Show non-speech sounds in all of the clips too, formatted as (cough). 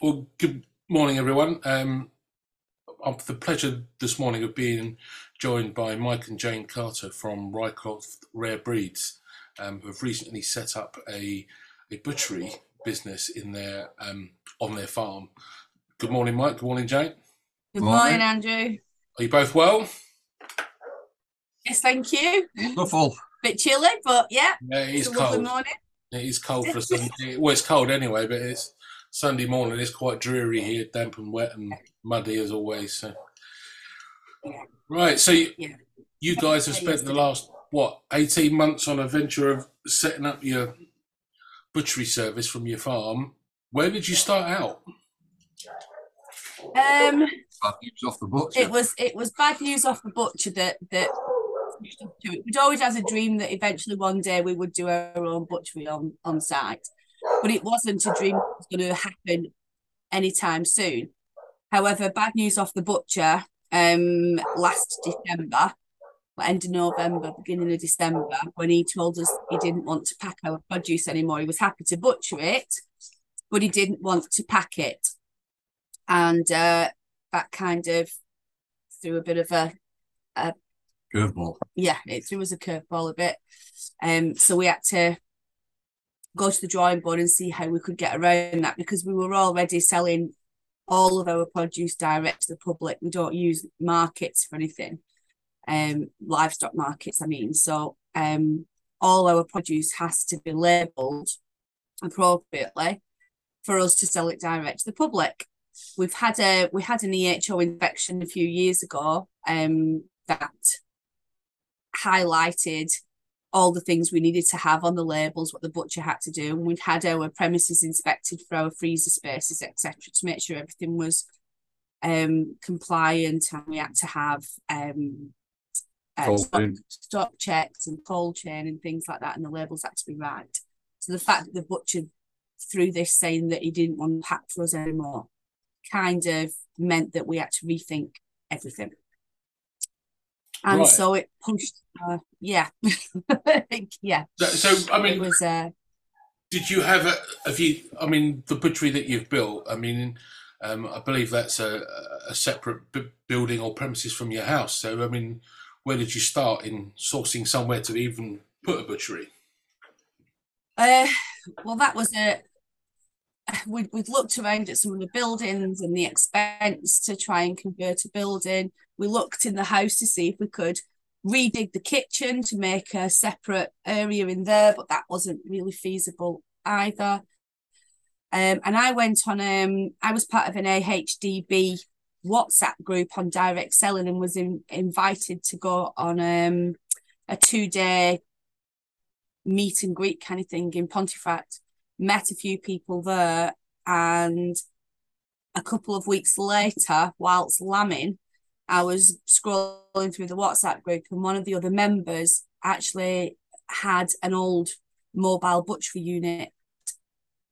Well, good morning, everyone. Um, I've the pleasure this morning of being joined by Mike and Jane Carter from Rycroft Rare Breeds, um, who have recently set up a, a butchery business in their um, on their farm. Good morning, Mike. Good morning, Jane. Good Morning. morning, Andrew. Are you both well? Yes, thank you. Wonderful. (laughs) Bit chilly, but yeah, Yeah, it it's is a cold. morning. It is cold for a Sunday. Well, it's cold anyway, but it's Sunday morning. It's quite dreary here, damp and wet and muddy as always. So, right. So you, Yeah. you guys have spent the last what eighteen months on a venture of setting up your butchery service from your farm. Where did you start out? Um, Bad news off the butcher. it was it was bad news off the butcher that that pushed us to it. We'd always had a dream that eventually one day we would do our own butchery on on site, but it wasn't a dream that was going to happen anytime soon. However, bad news off the butcher. Um, last December, end of November, beginning of December, when he told us he didn't want to pack our produce anymore. He was happy to butcher it, but he didn't want to pack it, and uh, that kind of threw a bit of a Curveball. yeah, it threw us a curveball a bit. Um, so we had to go to the drawing board and see how we could get around that because we were already selling all of our produce direct to the public. We don't use markets for anything, um, livestock markets. I mean, so um, all our produce has to be labelled appropriately for us to sell it direct to the public. We've had a we had an EHO inspection a few years ago um, that highlighted all the things we needed to have on the labels, what the butcher had to do. And we'd had our premises inspected for our freezer spaces, etc., to make sure everything was um compliant and we had to have um uh, stock, stock checks and cold chain and things like that, and the labels had to be right. So the fact that the butcher threw this saying that he didn't want to pack for us anymore kind of meant that we had to rethink everything. And Right. so it pushed, uh, yeah, (laughs) yeah. So, so I It mean, was, uh, did you have a? Have you? I mean, the butchery that you've built. I mean, um, I believe that's a, a separate b- building or premises from your house. So, I mean, where did you start in sourcing somewhere to even put a butchery? uh, well, that was a. (sighs) We'd, we'd looked around at some of the buildings and the expense to try and convert a building. We looked in the house to see if we could redig the kitchen to make a separate area in there, but that wasn't really feasible either. Um, and I went on, um, I was part of an AHDB WhatsApp group on direct selling and was in, invited to go on um, a two day meet and greet kind of thing in Pontefract. Met a few people there, and a couple of weeks later, whilst lambing, I was scrolling through the WhatsApp group, and one of the other members actually had an old mobile butchery unit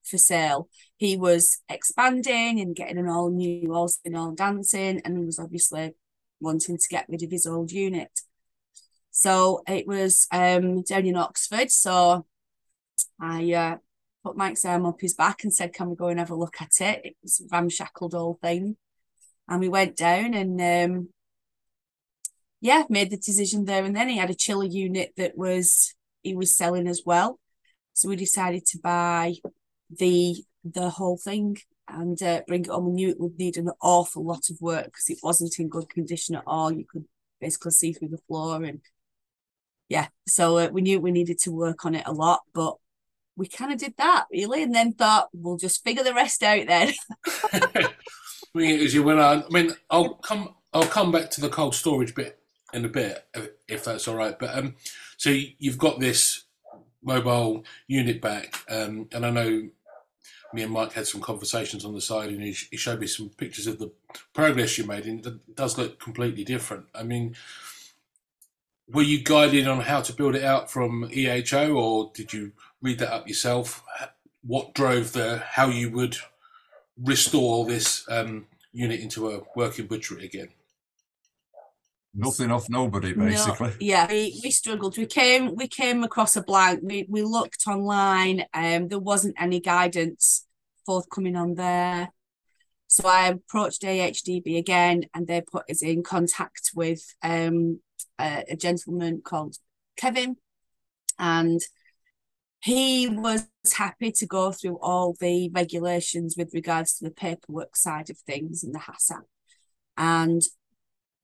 for sale. He was expanding and getting an all new all singing, all dancing, and he was obviously wanting to get rid of his old unit. So it was um down in Oxford. So I uh, put Mike's arm up his back and said, Can we go and have a look at it? It was ramshackled old thing. And we went down and um yeah, made the decision there and then. He had a chiller unit that was he was selling as well. So we decided to buy the the whole thing and uh, bring it home. We knew it would need an awful lot of work because it wasn't in good condition at all. You could basically see through the floor and yeah. So uh, we knew we needed to work on it a lot, but we kind of did that really, and then thought we'll just figure the rest out then. (laughs) (laughs) As you went on. I mean, I'll come. I'll come back to the cold storage bit in a bit, if- if that's all right. But um, so you've got this mobile unit back, um, and I know me and Mike had some conversations on the side, and he, he showed me some pictures of the progress you made, and it does look completely different. I mean, were you guided on how to build it out from EHO, or did you read that up yourself? What drove the how you would restore this um, unit into a working butchery again? Nothing off nobody, basically. No, yeah, we, we struggled. We came we came across a blank. We we looked online. Um, there wasn't any guidance forthcoming on there. So I approached AHDB again, and they put us in contact with um, a, a gentleman called Kevin, and he was happy to go through all the regulations with regards to the paperwork side of things and the HACCP. And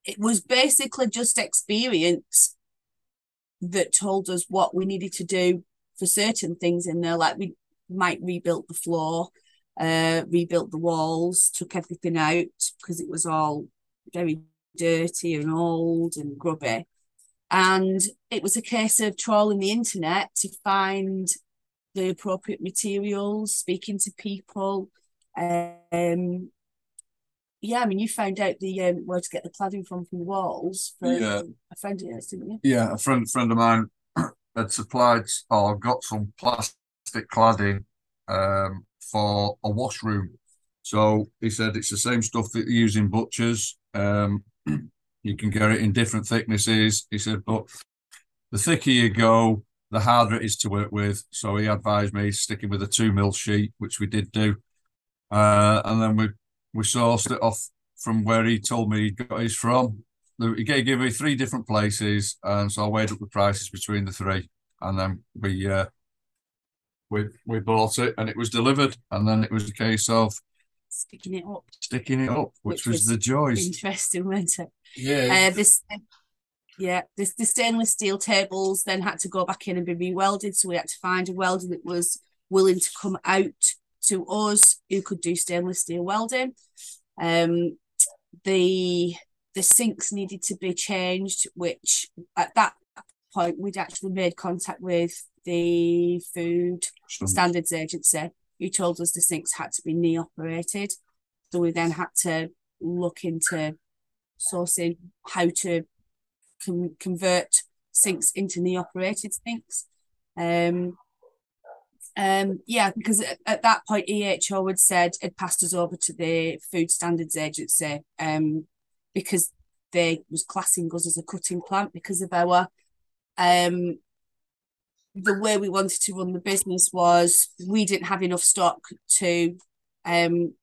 it was basically just experience that told us what we needed to do for certain things in there, like we might rebuild the floor, uh, rebuilt the walls, took everything out because it was all very dirty and old and grubby. And it was a case of trawling the internet to find the appropriate materials, speaking to people. Um, yeah, I mean, you found out the um, where to get the cladding from from the walls for Yeah. a friend of yours, didn't you? Yeah, a friend friend of mine (clears throat) had supplied or got some plastic cladding um, for a washroom. So he said it's the same stuff that you use in butchers. Um, (clears throat) you can get it in different thicknesses. He said, but the thicker you go, the harder it is to work with. So he advised me sticking with a two mil sheet, which we did do. Uh, and then we we sourced it off from where he told me he got his from. He gave, gave me three different places, and so I weighed up the prices between the three, and then we uh, we we bought it, and it was delivered, and then it was a case of Sticking it up. sticking it up, which, Which was, was the joys. Interesting, wasn't it? Yeah. Uh, this, yeah, this the stainless steel tables then had to go back in and be re-welded. So we had to find a welder that was willing to come out to us who could do stainless steel welding. Um, the the sinks needed to be changed, which at that point we'd actually made contact with the food standards agency who told us the sinks had to be knee operated. So we then had to look into sourcing how to con- convert sinks into knee operated sinks. Um, um, yeah, because at, at that point, EHO had said it passed us over to the Food Standards Agency um, because they was classing us as a cutting plant because of our um, the way we wanted to run the business was we didn't have enough stock to um,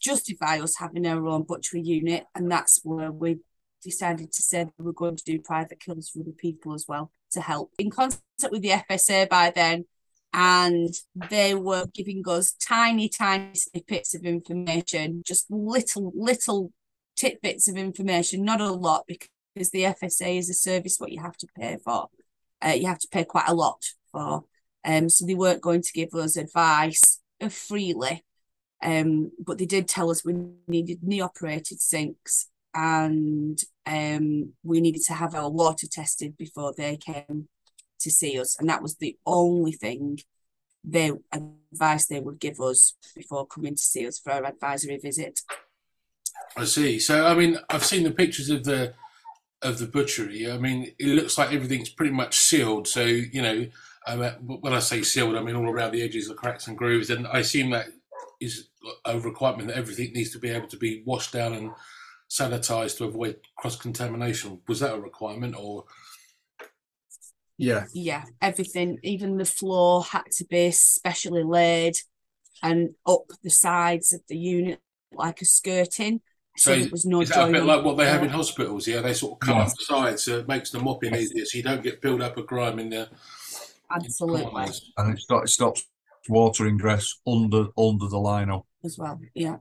justify us having our own butchery unit, and that's where we decided to say we were going to do private kills for other people as well to help. In contact with the FSA by then, and they were giving us tiny, tiny snippets of information, just little, little tidbits of information, not a lot, because the FSA is a service what you have to pay for. Uh, you have to pay quite a lot for. Um, so they weren't going to give us advice freely. Um, but they did tell us we needed knee operated sinks and um, we needed to have our water tested before they came to see us. And that was the only thing they advice they would give us before coming to see us for our advisory visit. I see. So, I mean, I've seen the pictures of the of the butchery. I mean, it looks like everything's pretty much sealed. So, you know, um, when I say sealed, I mean all around the edges are cracks and grooves. And I assume that is a requirement that everything needs to be able to be washed down and sanitized to avoid cross contamination. Was that a requirement or? Yeah. Yeah, everything, even the floor had to be specially laid and up the sides of the unit like a skirting. So, So it was no is that a bit like what they have in hospitals? Yeah, they sort of cut Yeah. off the sides so it makes the mopping easier, so you don't get build up of grime in the Absolutely, corners. And it, stop, it stops water ingress under under the lino. as well. Yeah.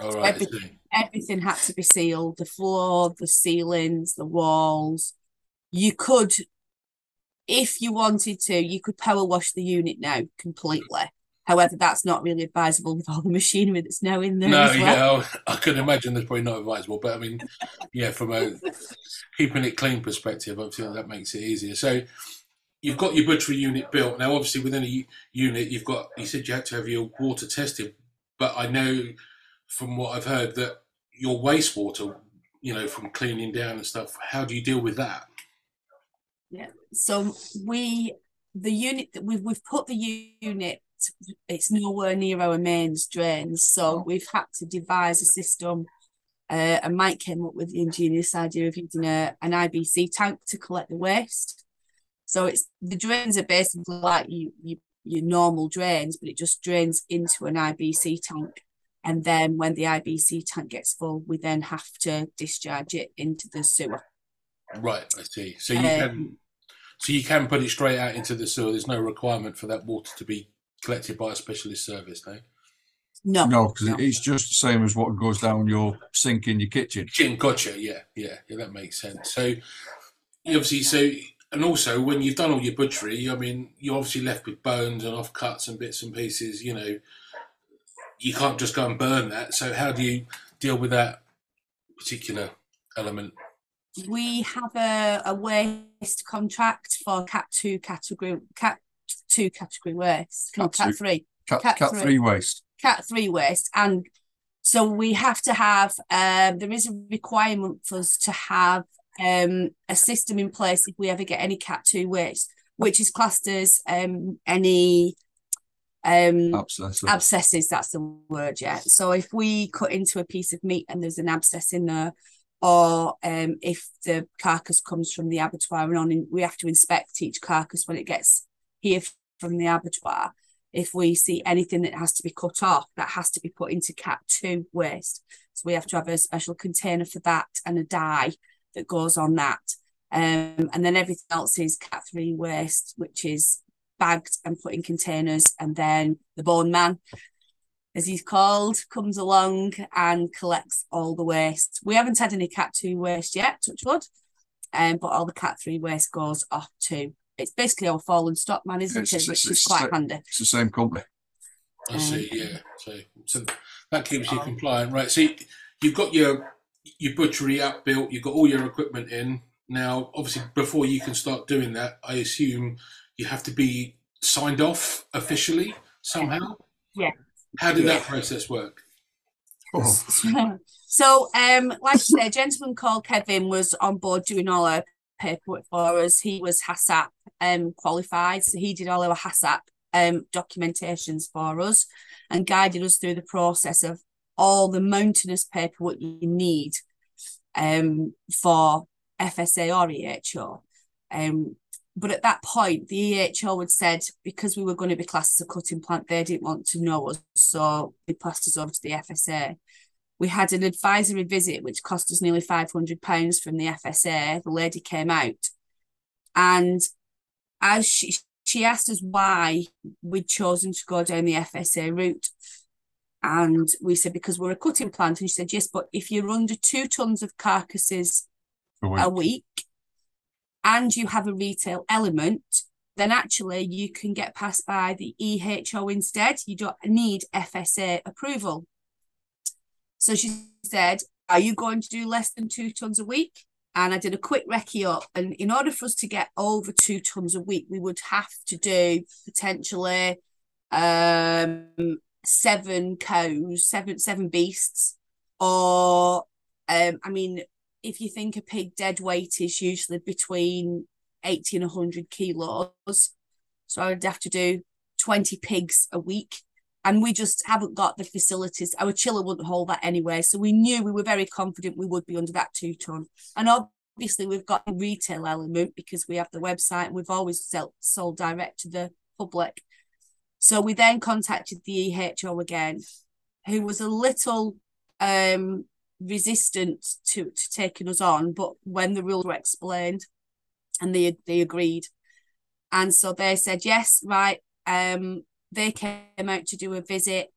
All right. I Everything. everything had to be sealed the floor the ceilings the walls you could if you wanted to you could power wash the unit now completely however that's not really advisable with all the machinery that's now in there No, as well yeah, I can imagine that's probably not advisable, but I mean, yeah, from a (laughs) keeping it clean perspective, obviously that makes it easier. So you've got your butchery unit built. Now, obviously, within a u- unit, you've got, you said you had to have your water tested, but I know from what I've heard that your wastewater, you know, from cleaning down and stuff, how do you deal with that? Yeah, so we the unit that we've we've put the unit it's nowhere near our mains drains so we've had to devise a system. Uh, and Mike came up with the ingenious idea of using a, an IBC tank to collect the waste so it's the drains are basically like you, you your normal drains but it just drains into an IBC tank And then when the IBC tank gets full, we then have to discharge it into the sewer. Right, I see. So you can Um, so you can put it straight out into the sewer. There's no requirement for that water to be collected by a specialist service, no? no, No, because no. it's just the same as what goes down your sink in your kitchen. Jim, gotcha. Yeah, yeah, yeah. That makes sense. So, obviously, so and also when you've done all your butchery, I mean, you're obviously left with bones and offcuts and bits and pieces. You know, you can't just go and burn that. So, how do you deal with that particular element? we have a, a waste contract for cat two category cat two category waste no Cat cat two. three Cat, Cat cat, three. three waste. cat three waste and so we have to have um there is a requirement for us to have um a system in place if we ever get any cat two waste which is classed as um any um Abscess. abscesses that's the word yeah. So if we cut into a piece of meat and there's an abscess in there or um if the carcass comes from the abattoir and on in, we have to inspect each carcass when it gets here from the abattoir if we see anything that has to be cut off that has to be put into cat 2 waste. So we have to have a special container for that and a dye that goes on that um and then everything else is cat 3 waste which is bagged and put in containers and then the bone man as he's called comes along and collects all the waste we haven't had any cat 2 waste yet touch wood um, but all the cat 3 waste goes off to it's basically our fallen stock man isn't It's- it it's- which is quite it's- handy It's the same company. I Um, see. Yeah. So, so that keeps you compliant, right? So you- you've got your your butchery up built. You've got all your equipment in. Now, obviously, before you can start doing that, I assume you have to be signed off officially somehow. Yeah. How did that process work? Oh, (laughs) so um like I said, a gentleman called Kevin was on board doing all our paperwork for us he was HACCP um qualified so he did all our HACCP um documentations for us and guided us through the process of all the mountainous paperwork you need um for FSA or EHO um but at that point the EHO had said because we were going to be classed as a cutting plant they didn't want to know us so they passed us over to the FSA we had an advisory visit which cost us nearly 500 pounds from the FSA the lady came out and as she she asked us why we'd chosen to go down the FSA route and we said because we're a cutting plant and she said yes but if you're under 2 tons of carcasses a week. week and you have a retail element then actually you can get passed by the EHO instead you don't need FSA approval so she said, Are you going to do less than two tons a week? And I did a quick recce up. And in order for us to get over two tons a week, we would have to do potentially um seven cows, seven seven beasts. Or um, I mean, if you think a pig dead weight is usually between 80 and 100 kilos. So I'd have to do 20 pigs a week and we just haven't got the facilities. Our chiller wouldn't hold that anyway. So we knew we were very confident we would be under that two ton. And obviously, we've got the retail element because we have the website we've always sell, sold direct to the public. So we then contacted the EHO again, who was a little um, resistant to, to taking us on. But when the rules were explained, and they they agreed, and so they said yes, right. Um, they came out to do a visit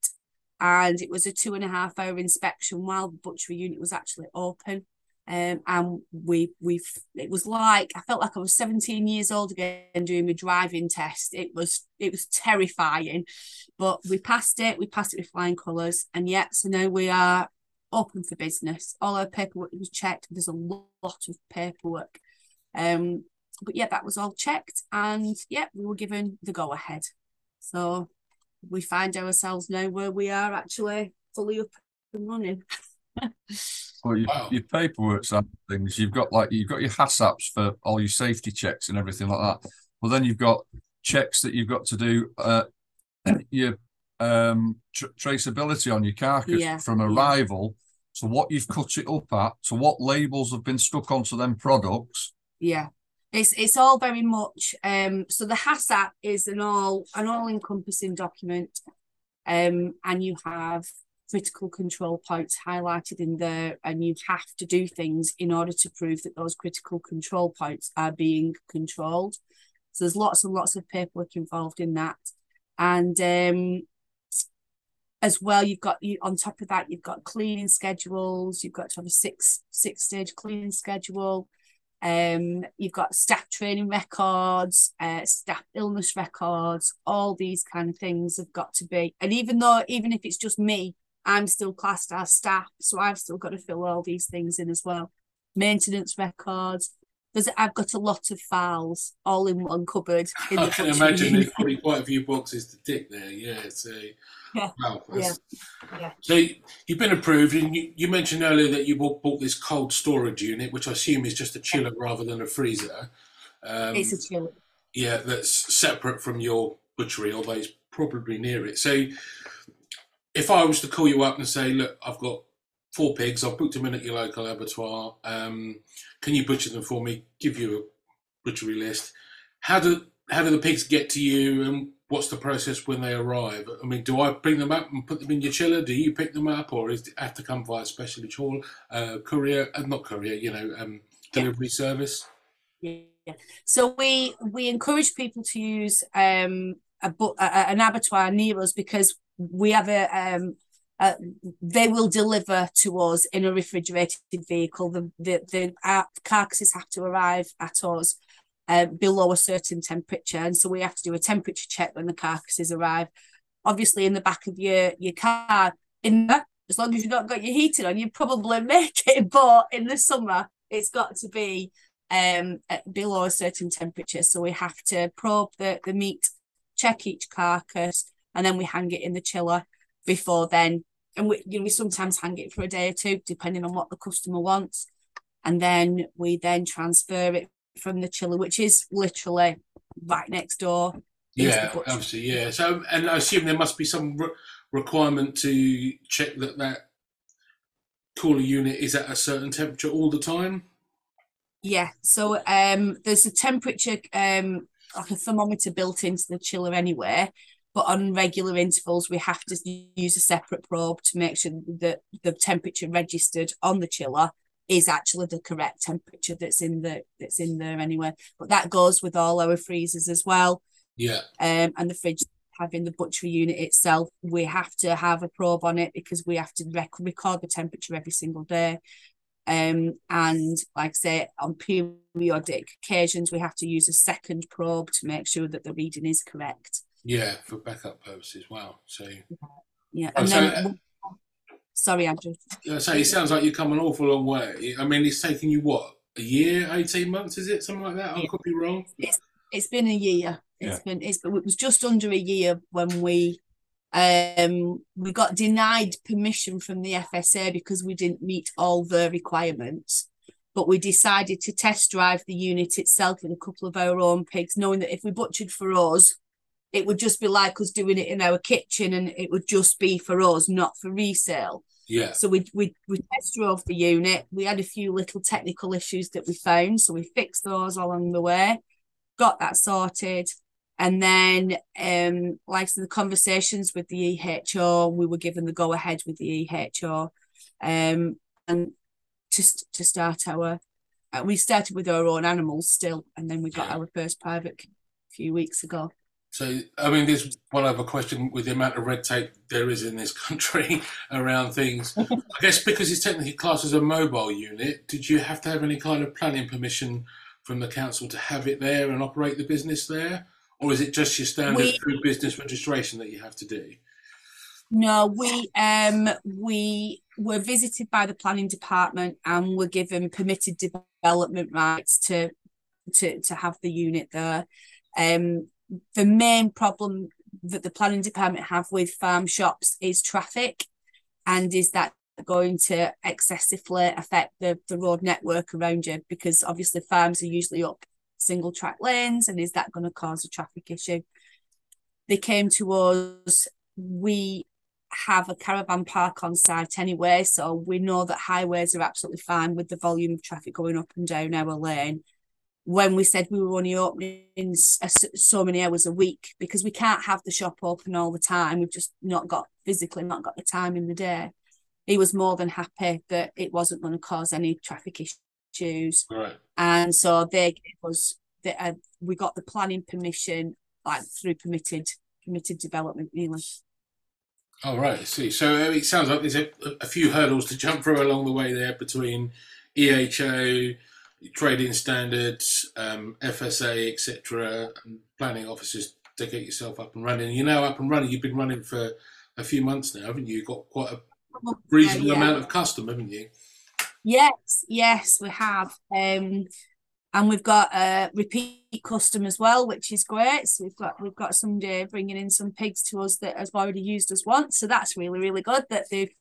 and it was a two and a half hour inspection while the butchery unit was actually open um, and we we've it was like I felt like I was 17 years old again doing my driving test. It was it was terrifying. But we passed it we passed it with flying colours. And yet so now we are open for business. All our paperwork was checked. There's a lot of paperwork. Um but yeah that was all checked. And yeah we were given the go ahead so we find ourselves now where we are actually fully up and running. (laughs) (laughs) Well, your, Wow. your paperwork side of things, you've got like you've got your HACCPs for all your safety checks and everything like that. Well, then you've got checks that you've got to do. Uh, (clears throat) your um tr- traceability on your carcass Yeah, from yeah. arrival to what you've cut it up at, to what labels have been stuck onto them products. Yeah. It's it's all very much um so the HACCP is an all an all encompassing document um and you have critical control points highlighted in there, and you have to do things in order to prove that those critical control points are being controlled. So there's lots and lots of paperwork involved in that. And um, as well, you've got you on top of that, you've got cleaning schedules, you've got to have a six six stage cleaning schedule. Um, you've got staff training records, uh, staff illness records, all these kind of things have got to be. And even though, even if it's just me, I'm still classed as staff, so I've still got to fill all these things in as well. Maintenance records. There's, I've got a lot of files all in one cupboard. In (laughs) I can imagine there's probably (laughs) quite a few boxes to tick there. Yeah, so yeah, wow, yeah, yeah. So you've been approved, and you, you mentioned earlier that you bought, bought, this cold storage unit, which I assume is just a chiller rather than a freezer. Um, it's a chiller. Yeah, that's separate from your butchery, although it's probably near it. So if I was to call you up and say, look, I've got four pigs, I've booked them in at your local abattoir, um, can you butcher them for me? Give you a butchery list. How do how do the pigs get to you, and what's the process when they arrive? I mean, do I bring them up and put them in your chiller? Do you pick them up, or is it have to come via specially haul, uh, courier, uh, not courier, you know, um, delivery yeah. service? Yeah. So we we encourage people to use um, a, a, an abattoir near us because we have a um, uh, they will deliver to us in a refrigerated vehicle. The the, the uh, carcasses have to arrive at us uh, below a certain temperature, and so we have to do a temperature check when the carcasses arrive. Obviously, in the back of your your car, in the, as long as you've not got your heating on, you probably make it. (laughs) But in the summer, it's got to be um below a certain temperature, so we have to probe the the meat, check each carcass, and then we hang it in the chiller before then. And we, you know, we sometimes hang it for a day or two, depending on what the customer wants. And then we then transfer it from the chiller, which is literally right next door. Yeah, obviously, yeah. So, and I assume there must be some re- requirement to check that that cooler unit is at a certain temperature all the time. Yeah. So, um, there's a temperature, um, like a thermometer built into the chiller anyway, but on regular intervals we have to use a separate probe to make sure that the temperature registered on the chiller is actually the correct temperature that's in the that's in there anyway. But that goes with all our freezers as well. Yeah. Um and the fridge having the butchery unit itself we have to have a probe on it because we have to rec- record the temperature every single day. Um and like I say on periodic occasions we have to use a second probe to make sure that the reading is correct yeah, for backup purposes. Wow. So yeah, and oh, then. So, sorry, Andrew. Yeah, so it sounds like you've come an awful long way. I mean, it's taken you what a year, eighteen months, is it something like that? I could be wrong. It's it's been a year. It's yeah. been it's it was just under a year when we um we got denied permission from the FSA because we didn't meet all the requirements but we decided to test drive the unit itself and a couple of our own pigs knowing that if we butchered for us it would just be like us doing it in our kitchen and it would just be for us, not for resale. Yeah. So we we we test drove the unit. We had a few little technical issues that we found, so we fixed those along the way, got that sorted, and then um like the conversations with the EHO, we were given the go ahead with the EHO, um and just to start our. Uh, we started with our own animals still, and then we got yeah. our first private a few weeks ago. So, I mean, there's one other question with the amount of red tape there is in this (laughs) country around things. (laughs) I guess because it's technically classed as a mobile unit, did you have to have any kind of planning permission from the council to have it there and operate the business there? Or is it just your standard we, business registration that you have to do? No, we um we were visited by the planning department and were given permitted development rights to to to have the unit there. Um, the main problem that the planning department have with farm shops is traffic and is that going to excessively affect the, the road network around you? Because obviously farms are usually up single track lanes and is that going to cause a traffic issue? They came to us we have a caravan park on site anyway so we know that highways are absolutely fine with the volume of traffic going up and down our lane when we said we were only opening so many hours a week because we can't have the shop open all the time. We've just not got physically not got the time in the day. He was more than happy that it wasn't going to cause any traffic issues. Right. And so they gave us the, uh, we got the planning permission like through permitted permitted development really. Oh right, I see. So uh, it sounds like there's a, a few hurdles to jump through along the way there between EHO, trading standards, um, FSA, etc., and planning officers to get yourself up and running. You're now up and running. You've been running for a few months now, haven't you? You've got quite a reasonable yeah, yeah. amount of custom, haven't you? Yes, yes, we have. Um, and we've got a repeat custom as well, which is great. So we've got we've got somebody bringing in some pigs to us that has already used us once. So that's really really good that they've,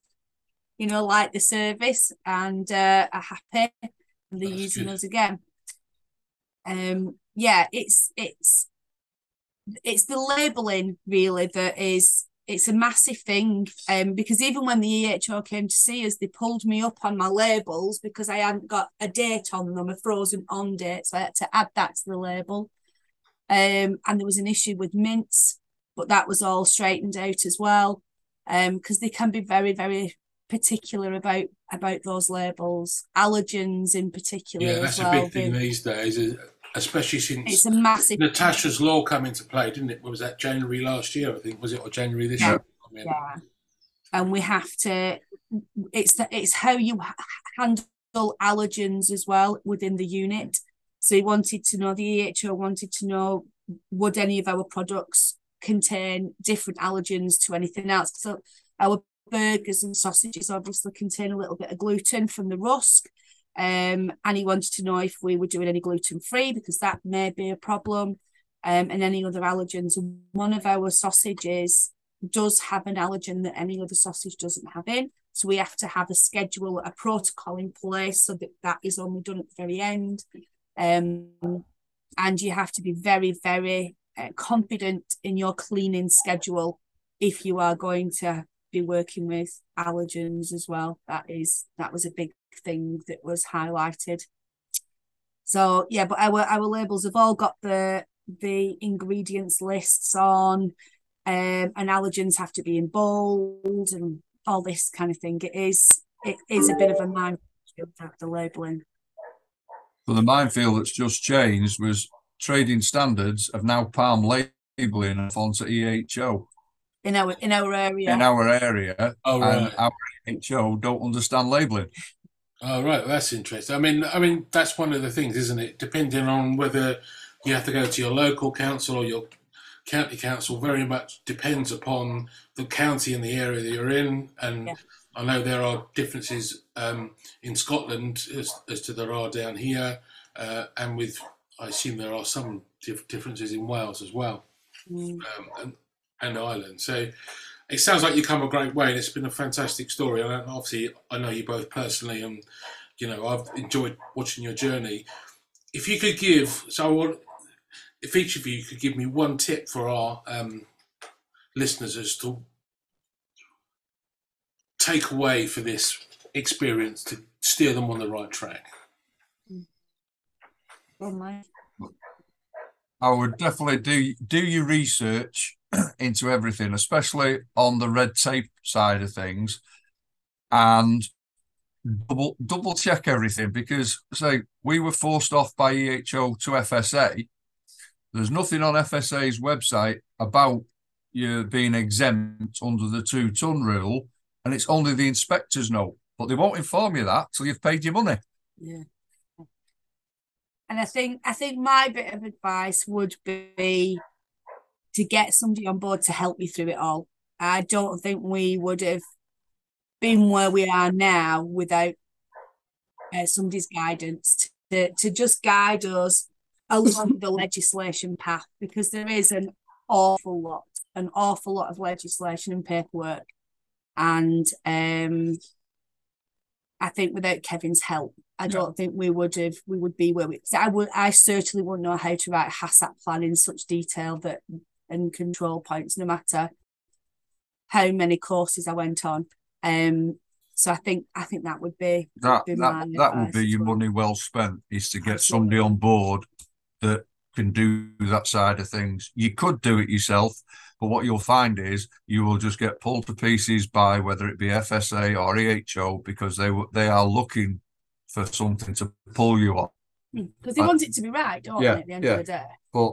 you know, like the service and uh, are happy and they're That's using good. us again. Um, yeah, it's it's it's the labeling really that is it's a massive thing. Um, because even when the EHO came to see us, they pulled me up on my labels because I hadn't got a date on them, a frozen on date, so I had to add that to the label. Um, and there was an issue with mince, but that was all straightened out as well. Um, because they can be very, very particular about about those labels, allergens in particular. Yeah, that's well. a big thing these days, especially since it's a massive Natasha's law come into play, didn't it? What was that January last year? I think was it or January this yeah. year? Yeah, and we have to. It's the, it's how you handle allergens as well within the unit. So he wanted to know the EHO wanted to know would any of our products contain different allergens to anything else. So our burgers and sausages obviously contain a little bit of gluten from the rusk. Um, and he wanted to know if we were doing any gluten free because that may be a problem. Um, and any other allergens. One of our sausages does have an allergen that any other sausage doesn't have in. So we have to have a schedule, a protocol in place so that that is only done at the very end. Um, and you have to be very, very uh, confident in your cleaning schedule if you are going to be working with allergens as well. That is that was a big thing that was highlighted. So yeah, but our our labels have all got the the ingredients lists on, um, and allergens have to be in bold and all this kind of thing. It is it is a bit of a minefield the labeling. But the minefield that's just changed was trading standards have now palm labeling onto EHO in our in our area. In our area, oh, right. and our HO don't understand labelling. Oh right, that's interesting. I mean, I mean that's one of the things, isn't it? Depending on whether you have to go to your local council or your county council, very much depends upon the county and the area that you're in. And yeah. I know there are differences um, in Scotland as, as to there are down here, uh, and with I assume there are some differences in Wales as well. Mm. Um, and and Ireland. So it sounds like you come a great way, and it's been a fantastic story. And obviously, I know you both personally, and you know I've enjoyed watching your journey. If you could give, so I want, if each of you could give me one tip for our um, listeners as to take away for this experience to steer them on the right track. I would definitely do do your research (clears throat) into everything, especially on the red tape side of things, and double double check everything because say we were forced off by EHO to FSA. There's nothing on FSA's website about you being exempt under the two ton rule, and it's only the inspectors know, but they won't inform you that till you've paid your money. Yeah. And I think I think my bit of advice would be to get somebody on board to help me through it all. I don't think we would have been where we are now without uh, somebody's guidance to, to just guide us along the legislation path because there is an awful lot, an awful lot of legislation and paperwork. And um, I think without Kevin's help, I don't think we would have we would be where we. I would I certainly wouldn't know how to write a HACCP plan in such detail that and control points, no matter how many courses I went on. Um, So I think I think that would be That be that my that would be your well. money well spent. Is to get Absolutely. somebody on board that can do that side of things. You could do it yourself, but what you'll find is you will just get pulled to pieces by whether it be FSA or EHO because they they are looking for something to pull you on. because they I- want it to be right, don't Yeah, they? At the end yeah. of the day. But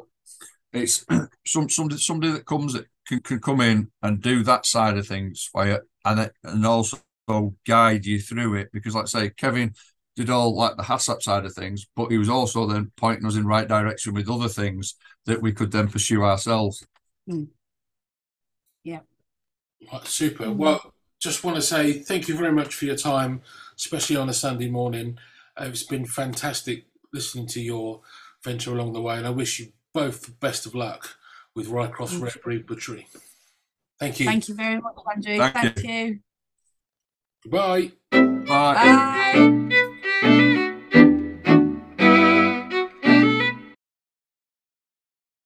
it's (clears throat) some somebody somebody that comes that can, can come in and do that side of things for you and it, and also guide you through it because like I say Kevin did all like the HACCP side of things but he was also then pointing us in right direction with other things that we could then pursue ourselves Right, super. Mhm. Well, just want to say thank you very much for your time, especially on a Sunday morning. Uh, it's been fantastic listening to your venture along the way, and I wish you both the best of luck with Rycroft's Thank Rare Breed Butchery. Thank you. Thank you very much, Andrew. Thank Thank, you. Goodbye. Bye. Bye.